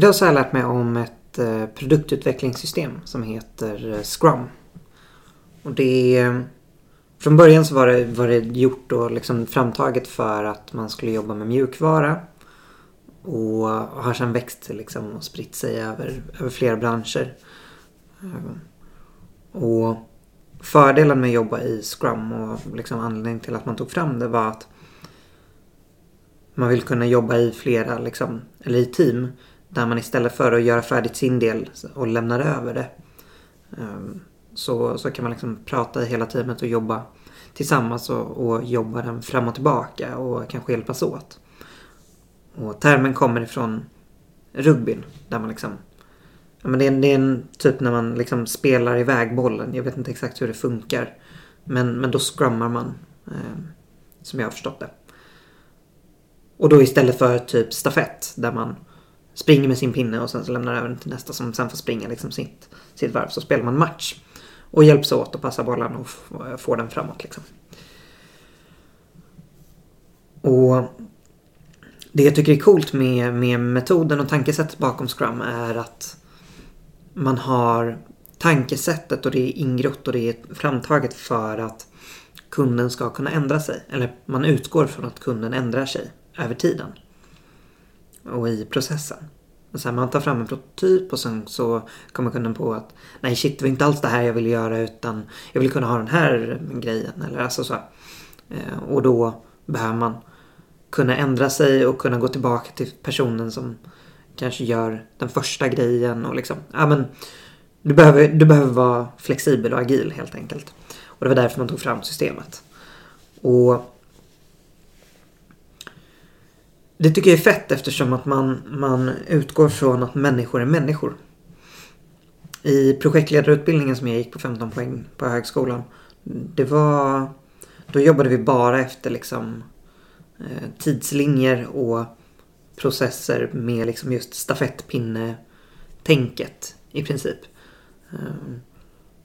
Idag så har jag lärt mig om ett eh, produktutvecklingssystem som heter eh, Scrum. Och det är, eh, från början så var det, var det gjort och liksom framtaget för att man skulle jobba med mjukvara. Och har sedan växt liksom och spritt sig över, över flera branscher. Och fördelen med att jobba i Scrum och liksom anledningen till att man tog fram det var att man vill kunna jobba i flera, liksom, eller i team. Där man istället för att göra färdigt sin del och lämna över det. Ehm, så, så kan man liksom prata i hela teamet och jobba tillsammans och, och jobba den fram och tillbaka och kanske hjälpas åt. Och termen kommer ifrån rugbyn. Där man liksom Ja, men det, är, det är en typ när man liksom spelar iväg bollen. Jag vet inte exakt hur det funkar. Men, men då scrummar man. Eh, som jag har förstått det. Och då istället för typ stafett där man springer med sin pinne och sen så lämnar över den till nästa som sen får springa liksom sitt, sitt varv. Så spelar man match. Och hjälps åt att passa bollen och få den framåt liksom. Och det jag tycker är coolt med, med metoden och tankesättet bakom Scrum är att man har tankesättet och det är ingrott och det är framtaget för att kunden ska kunna ändra sig. Eller man utgår från att kunden ändrar sig över tiden. Och i processen. Och sen man tar fram en prototyp och sen så kommer kunden på att nej shit det var inte alls det här jag ville göra utan jag vill kunna ha den här grejen. Eller alltså så. Eh, och då behöver man kunna ändra sig och kunna gå tillbaka till personen som kanske gör den första grejen och liksom, ja men du behöver, du behöver vara flexibel och agil helt enkelt. Och det var därför man tog fram systemet. Och det tycker jag är fett eftersom att man, man utgår från att människor är människor. I projektledarutbildningen som jag gick på 15 poäng på högskolan. Det var... Då jobbade vi bara efter liksom eh, tidslinjer och processer med liksom just stafettpinne-tänket i princip. Ehm,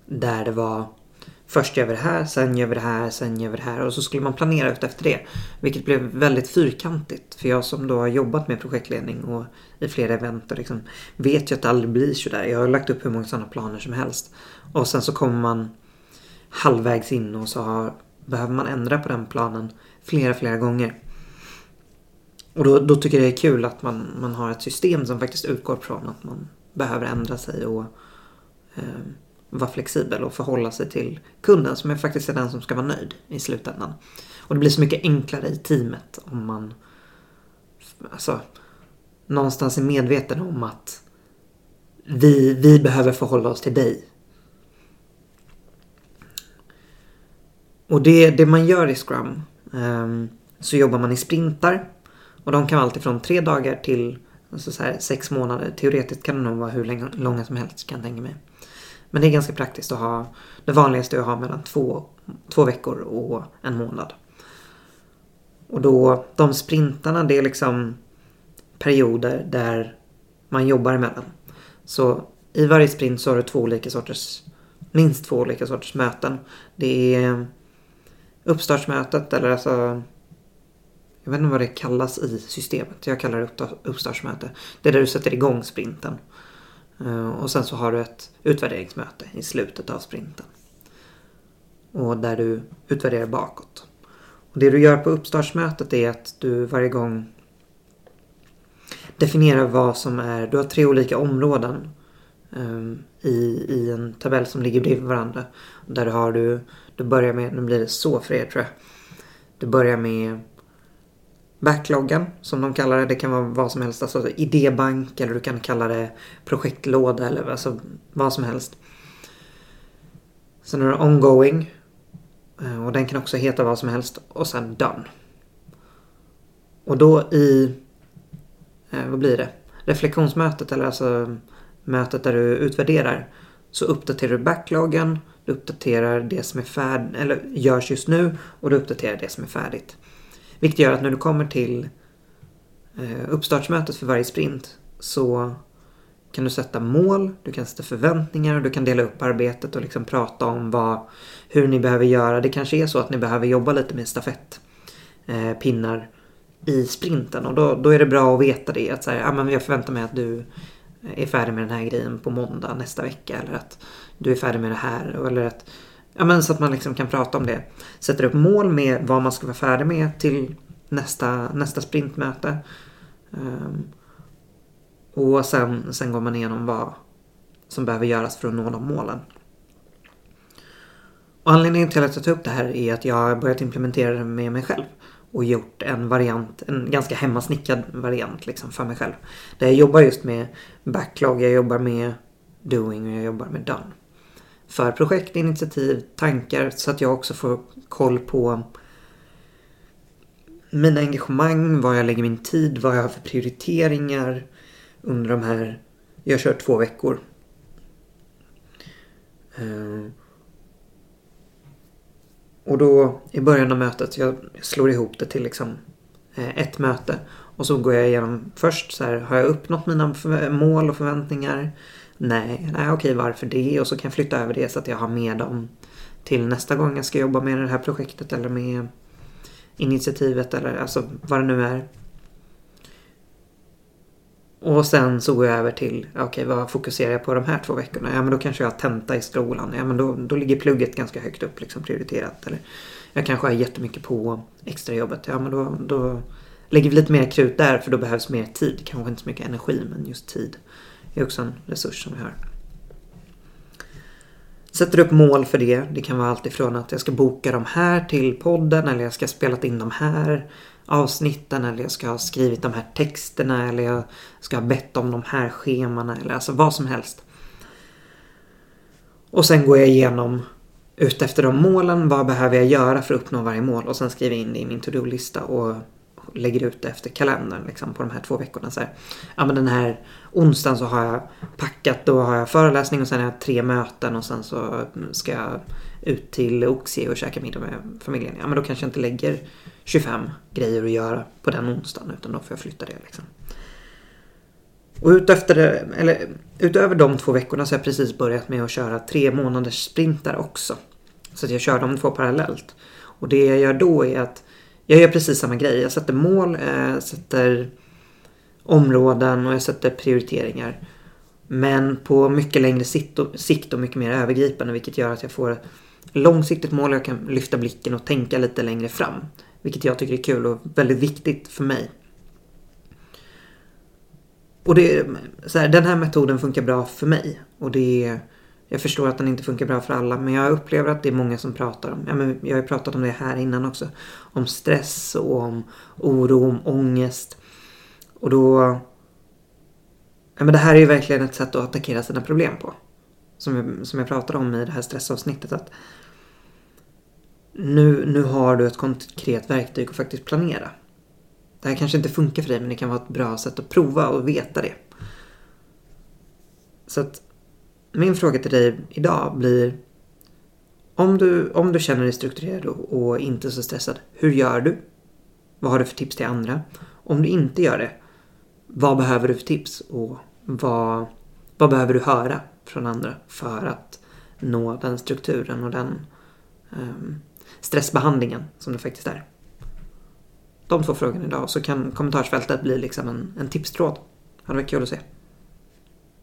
där det var först gör vi det här, sen gör vi det här, sen gör vi det här och så skulle man planera ut efter det. Vilket blev väldigt fyrkantigt. För jag som då har jobbat med projektledning och i flera event och liksom vet ju att det aldrig blir sådär. Jag har lagt upp hur många sådana planer som helst. Och sen så kommer man halvvägs in och så har, behöver man ändra på den planen flera, flera gånger. Och då, då tycker jag det är kul att man, man har ett system som faktiskt utgår från att man behöver ändra sig och eh, vara flexibel och förhålla sig till kunden som är faktiskt är den som ska vara nöjd i slutändan. Och det blir så mycket enklare i teamet om man alltså, någonstans är medveten om att vi, vi behöver förhålla oss till dig. Och det, det man gör i Scrum um, så jobbar man i sprintar och de kan vara allt ifrån tre dagar till alltså så här, sex månader. Teoretiskt kan de nog vara hur långa som helst kan jag tänka mig. Men det är ganska praktiskt att ha. Det vanligaste är att ha mellan två, två veckor och en månad. Och då, de sprintarna det är liksom perioder där man jobbar emellan. Så i varje sprint så har du två olika sorters, minst två olika sorters möten. Det är uppstartsmötet eller alltså jag vet inte vad det kallas i systemet. Jag kallar det uppstartsmöte. Det är där du sätter igång sprinten. Eh, och sen så har du ett utvärderingsmöte i slutet av sprinten. Och där du utvärderar bakåt. Och det du gör på uppstartsmötet är att du varje gång definierar vad som är... Du har tre olika områden um, i, i en tabell som ligger bredvid varandra. Där har du... Du börjar med... Nu blir det så för er tror jag. Du börjar med backloggen som de kallar det. Det kan vara vad som helst. Alltså idébank eller du kan kalla det projektlåda eller alltså vad som helst. Sen har du ongoing. Eh, och den kan också heta vad som helst. Och sen done. Och då i... Eh, vad blir det? Reflektionsmötet eller alltså mötet där du utvärderar. Så uppdaterar du backloggen. Du uppdaterar det som är färdigt, eller görs just nu. Och du uppdaterar det som är färdigt. Vilket gör att när du kommer till eh, uppstartsmötet för varje sprint så kan du sätta mål, du kan sätta förväntningar och du kan dela upp arbetet och liksom prata om vad, hur ni behöver göra. Det kanske är så att ni behöver jobba lite med stafettpinnar. Eh, i sprinten och då, då är det bra att veta det. Att så här, ah, men jag förväntar mig att du är färdig med den här grejen på måndag nästa vecka eller att du är färdig med det här. Eller att, ja, men så att man liksom kan prata om det. Sätter upp mål med vad man ska vara färdig med till nästa, nästa sprintmöte. Um, och sen, sen går man igenom vad som behöver göras för att nå de målen. Och anledningen till att jag tar upp det här är att jag har börjat implementera det med mig själv och gjort en variant, en ganska hemmasnickad variant liksom för mig själv. Där jag jobbar just med backlog, jag jobbar med doing och jag jobbar med done. För projekt, initiativ, tankar så att jag också får koll på mina engagemang, var jag lägger min tid, vad jag har för prioriteringar under de här... Jag kör två veckor. Eh, och då i början av mötet, jag slår ihop det till liksom eh, ett möte. Och så går jag igenom först så här, har jag uppnått mina mål och förväntningar? Nej, nej okej varför det? Och så kan jag flytta över det så att jag har med dem till nästa gång jag ska jobba med det här projektet eller med initiativet eller alltså vad det nu är. Och sen så går jag över till, okej okay, vad fokuserar jag på de här två veckorna? Ja men då kanske jag har tenta i skolan. Ja men då, då ligger plugget ganska högt upp liksom prioriterat. Eller jag kanske har jättemycket på extrajobbet. Ja men då, då lägger vi lite mer krut där för då behövs mer tid. Kanske inte så mycket energi men just tid är också en resurs som vi har. Sätter upp mål för det. Det kan vara allt ifrån att jag ska boka de här till podden eller jag ska spela in de här avsnitten eller jag ska ha skrivit de här texterna eller jag ska ha bett om de här schemana eller alltså vad som helst. Och sen går jag igenom utefter de målen. Vad behöver jag göra för att uppnå varje mål? Och sen skriver jag in det i min to-do-lista och lägger ut det efter kalendern liksom, på de här två veckorna. Så här. Ja men den här onsdagen så har jag packat, då har jag föreläsning och sen har jag tre möten och sen så ska jag ut till Oxie och käka middag med familjen. Ja men då kanske jag inte lägger 25 grejer att göra på den onsdagen utan då får jag flytta det liksom. Och utefter, eller, utöver de två veckorna så har jag precis börjat med att köra tre månaders sprintar också. Så att jag kör de två parallellt. Och det jag gör då är att jag gör precis samma grej. Jag sätter mål, jag sätter områden och jag sätter prioriteringar. Men på mycket längre sikt och mycket mer övergripande vilket gör att jag får långsiktigt mål och jag kan lyfta blicken och tänka lite längre fram. Vilket jag tycker är kul och väldigt viktigt för mig. Och det, så här, den här metoden funkar bra för mig. Och det jag förstår att den inte funkar bra för alla men jag upplever att det är många som pratar om, ja, men jag har ju pratat om det här innan också, om stress och om oro, om ångest. Och då, ja men det här är ju verkligen ett sätt att attackera sina problem på. Som jag, som jag pratade om i det här stressavsnittet att nu, nu har du ett konkret verktyg att faktiskt planera. Det här kanske inte funkar för dig men det kan vara ett bra sätt att prova och veta det. Så att min fråga till dig idag blir om du, om du känner dig strukturerad och, och inte så stressad, hur gör du? Vad har du för tips till andra? Om du inte gör det, vad behöver du för tips och vad, vad behöver du höra från andra för att nå den strukturen och den um, stressbehandlingen som det faktiskt är. De två frågorna idag så kan kommentarsfältet bli liksom en, en tipstråd. Det hade varit kul att se.